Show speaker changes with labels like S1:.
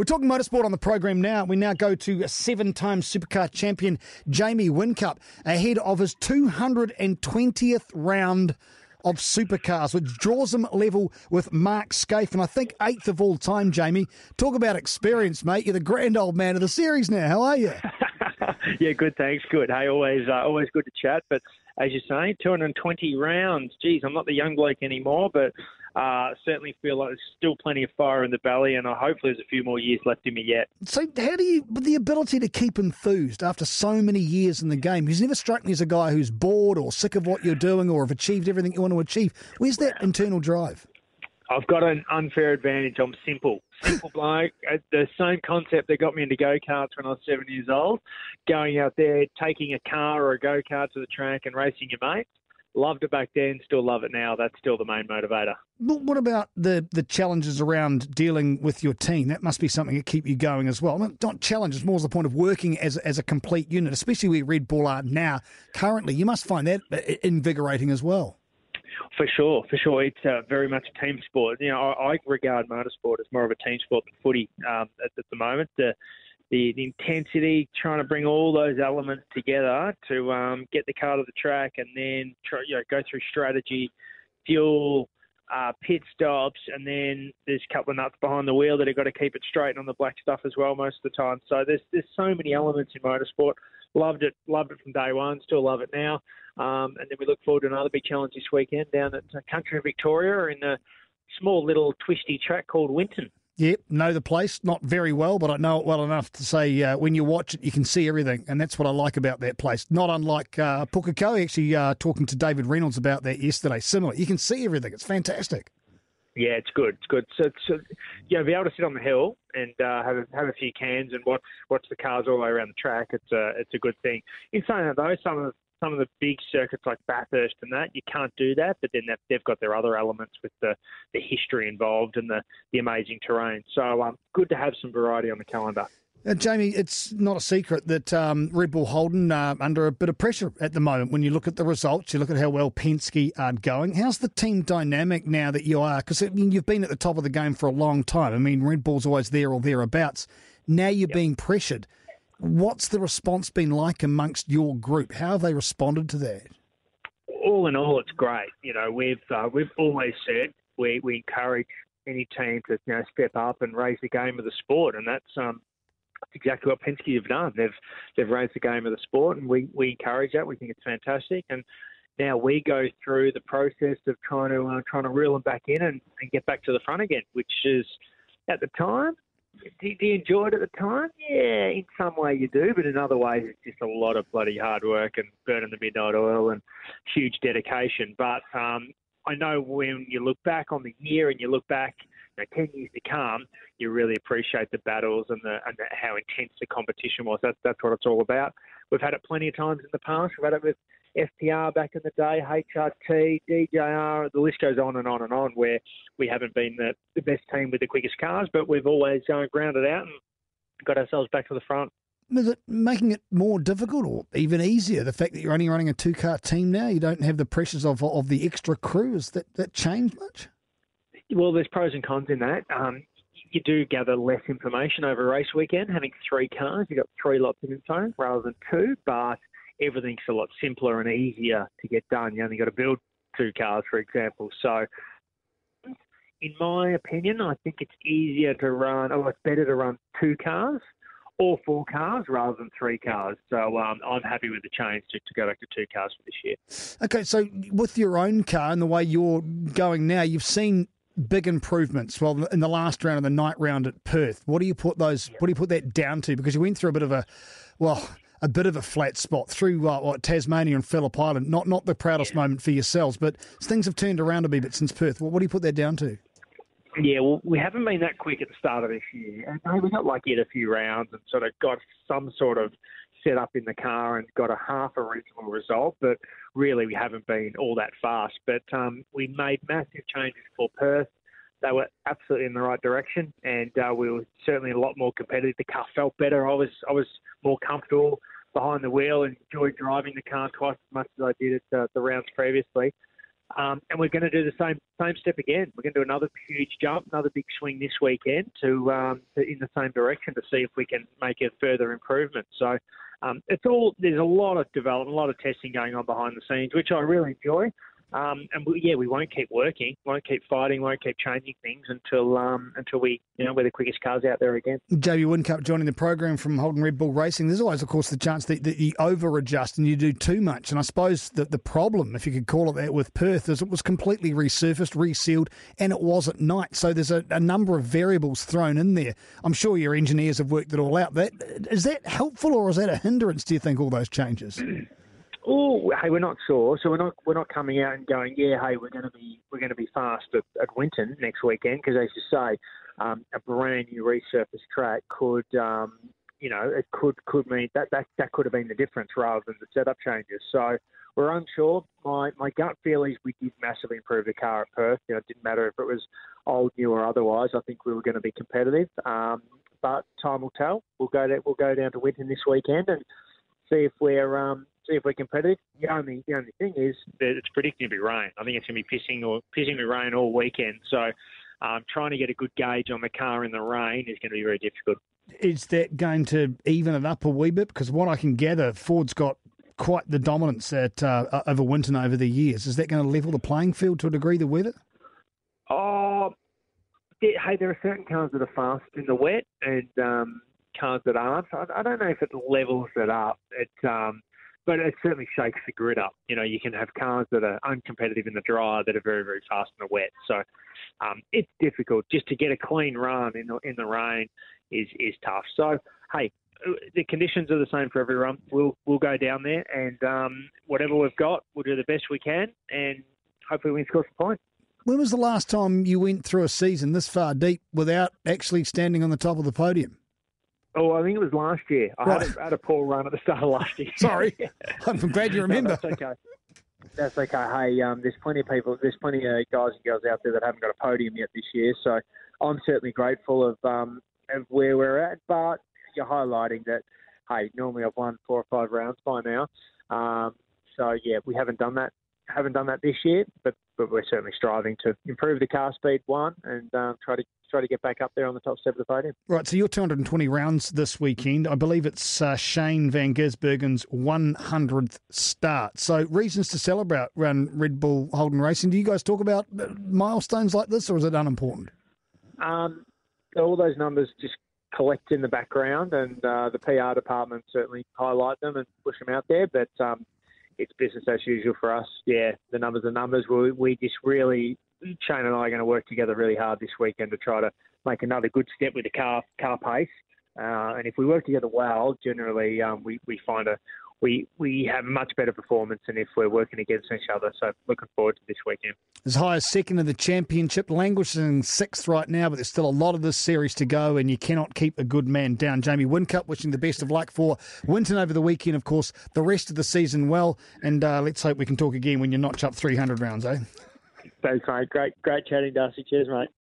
S1: We're talking motorsport on the program now. We now go to a seven-time supercar champion Jamie Whincup ahead of his 220th round of supercars, which draws him level with Mark Skaife, and I think eighth of all time. Jamie, talk about experience, mate. You're the grand old man of the series now. How are you?
S2: yeah, good. Thanks. Good. Hey, always, uh, always good to chat. But as you say, 220 rounds. Geez, I'm not the young bloke anymore, but uh, certainly feel like there's still plenty of fire in the belly, and I hopefully there's a few more years left in me yet.
S1: So, how do you, with the ability to keep enthused after so many years in the game? He's never struck me as a guy who's bored or sick of what you're doing or have achieved everything you want to achieve. Where's that internal drive?
S2: I've got an unfair advantage. I'm simple. Simple bloke. Uh, the same concept that got me into go karts when I was seven years old. Going out there, taking a car or a go kart to the track and racing your mates. Loved it back then, still love it now. That's still the main motivator.
S1: But what about the, the challenges around dealing with your team? That must be something that keep you going as well. not challenges, more as the point of working as, as a complete unit, especially where Red Bull are now. Currently, you must find that uh, invigorating as well.
S2: For sure, for sure. It's uh, very much a team sport. You know, I, I regard motorsport as more of a team sport than footy um, at, at, the moment. The, the, the intensity, trying to bring all those elements together to um, get the car to the track, and then try, you know, go through strategy, fuel, uh, pit stops, and then there's a couple of nuts behind the wheel that have got to keep it straight on the black stuff as well most of the time. So there's there's so many elements in motorsport. Loved it, loved it from day one. Still love it now. Um, and then we look forward to another big challenge this weekend down at uh, Country Victoria in a small little twisty track called Winton.
S1: Yep, know the place, not very well, but I know it well enough to say uh, when you watch it, you can see everything, and that's what I like about that place. Not unlike uh, Pukekohe, actually uh, talking to David Reynolds about that yesterday. Similar, you can see everything. It's fantastic.
S2: Yeah, it's good. It's good. So, so you know, be able to sit on the hill and uh, have a, have a few cans and watch watch the cars all the way around the track. It's a it's a good thing. In saying that though, some of some of the big circuits like Bathurst and that, you can't do that. But then they've got their other elements with the, the history involved and the, the amazing terrain. So um, good to have some variety on the calendar.
S1: Uh, Jamie, it's not a secret that um, Red Bull Holden uh, under a bit of pressure at the moment. When you look at the results, you look at how well Penske are going. How's the team dynamic now that you are? Because I mean, you've been at the top of the game for a long time. I mean, Red Bull's always there or thereabouts. Now you're yep. being pressured. What's the response been like amongst your group? How have they responded to that?
S2: All in all, it's great. You know, we've uh, we've always said we, we encourage any team to you know step up and raise the game of the sport, and that's um that's exactly what Penske have done. They've they've raised the game of the sport, and we, we encourage that. We think it's fantastic, and now we go through the process of trying to uh, trying to reel them back in and, and get back to the front again, which is at the time do, you enjoy it at the time? Yeah, in some way you do, but in other ways it's just a lot of bloody hard work and burning the midnight oil and huge dedication. But um, I know when you look back on the year and you look back you know, 10 years to come, you really appreciate the battles and, the, and the, how intense the competition was. That's, that's what it's all about. We've had it plenty of times in the past. We've had it with FPR back in the day, HRT, DJR, the list goes on and on and on, where we haven't been the, the best team with the quickest cars, but we've always uh, grounded out and got ourselves back to the front.
S1: Is it making it more difficult or even easier? The fact that you're only running a two car team now, you don't have the pressures of of the extra crews. That that changed much?
S2: Well, there's pros and cons in that. Um, you do gather less information over race weekend. Having three cars, you've got three lots of info rather than two, but everything's a lot simpler and easier to get done. You only got to build two cars, for example. So, in my opinion, I think it's easier to run, or it's better to run two cars or four cars rather than three cars. So um, I'm happy with the change to, to go back to two cars for this year.
S1: Okay, so with your own car and the way you're going now, you've seen big improvements. Well, in the last round of the night round at Perth, what do you put those? What do you put that down to? Because you went through a bit of a, well, a bit of a flat spot through uh, what, Tasmania and Phillip Island. Not not the proudest yeah. moment for yourselves, but things have turned around a bit since Perth. What, what do you put that down to?
S2: Yeah, well, we haven't been that quick at the start of this year. And we got lucky at a few rounds and sort of got some sort of set up in the car and got a half a reasonable result. But really, we haven't been all that fast. But um, we made massive changes for Perth. They were absolutely in the right direction, and uh, we were certainly a lot more competitive. The car felt better. I was I was more comfortable behind the wheel and enjoyed driving the car twice as much as I did at the rounds previously. Um, and we're going to do the same same step again. We're going to do another huge jump, another big swing this weekend to, um, to in the same direction to see if we can make a further improvement. So um, it's all there's a lot of development, a lot of testing going on behind the scenes, which I really enjoy. Um, and we, yeah, we won't keep working, won't keep fighting, won't keep changing things until um, until we, you know, we're the quickest cars out there again.
S1: JB Whincup joining the program from Holden Red Bull Racing. There's always, of course, the chance that, that you over adjust and you do too much. And I suppose that the problem, if you could call it that, with Perth is it was completely resurfaced, resealed, and it was at night. So there's a, a number of variables thrown in there. I'm sure your engineers have worked it all out. That is that helpful or is that a hindrance? Do you think all those changes?
S2: Oh, hey, we're not sure. So we're not we're not coming out and going, yeah, hey, we're going to be we're going to be fast at, at Winton next weekend because, as you say, um, a brand new resurfaced track could, um, you know, it could could mean that, that that could have been the difference rather than the setup changes. So we're unsure. My my gut feel is we did massively improve the car at Perth. You know, it didn't matter if it was old, new, or otherwise. I think we were going to be competitive. Um, but time will tell. We'll go to, we'll go down to Winton this weekend and see if we're um, see if we're competitive. The only the only thing is that it's predicting to be rain. I think it's going to be pissing or pissing with rain all weekend. So um, trying to get a good gauge on the car in the rain is going to be very difficult.
S1: Is that going to even it up a wee bit? Because what I can gather, Ford's got quite the dominance at uh, over Winton over the years. Is that going to level the playing field to a degree? The weather?
S2: Oh, hey, there are certain cars that are fast in the wet and um, cars that aren't. I, I don't know if it levels it up. It um, but it certainly shakes the grid up. You know, you can have cars that are uncompetitive in the dry that are very, very fast in the wet. So um, it's difficult just to get a clean run in the in the rain is is tough. So hey, the conditions are the same for everyone. We'll we'll go down there and um, whatever we've got, we'll do the best we can and hopefully we can score some points.
S1: When was the last time you went through a season this far deep without actually standing on the top of the podium?
S2: Oh, I think it was last year. I right. had, a, had, a, poor run at the start of last year.
S1: Sorry, I'm glad you remember.
S2: no, that's okay. That's okay. Hey, um, there's plenty of people, there's plenty of guys and girls out there that haven't got a podium yet this year. So I'm certainly grateful of, um, of where we're at. But you're highlighting that, hey, normally I've won four or five rounds by now. Um, so yeah, we haven't done that haven't done that this year, but but we're certainly striving to improve the car speed one and uh, try to try to get back up there on the top step of the podium.
S1: Right, so you're 220 rounds this weekend. I believe it's uh, Shane Van Gisbergen's 100th start. So reasons to celebrate around Red Bull Holden Racing. Do you guys talk about uh, milestones like this, or is it unimportant?
S2: Um, all those numbers just collect in the background, and uh, the PR department certainly highlight them and push them out there. But um, it's business as usual for us. Yeah, the numbers are numbers. We, we just really, Shane and I are going to work together really hard this weekend to try to make another good step with the car car pace. Uh, and if we work together well, generally um, we, we find a we we have much better performance than if we're working against each other. So looking forward to this weekend.
S1: As high as second in the championship, languishing sixth right now, but there's still a lot of this series to go, and you cannot keep a good man down. Jamie Whincup wishing the best of luck for Winton over the weekend, of course, the rest of the season well, and uh, let's hope we can talk again when you notch up 300 rounds, eh?
S2: Thanks, mate. Great, great chatting, Darcy. Cheers, mate.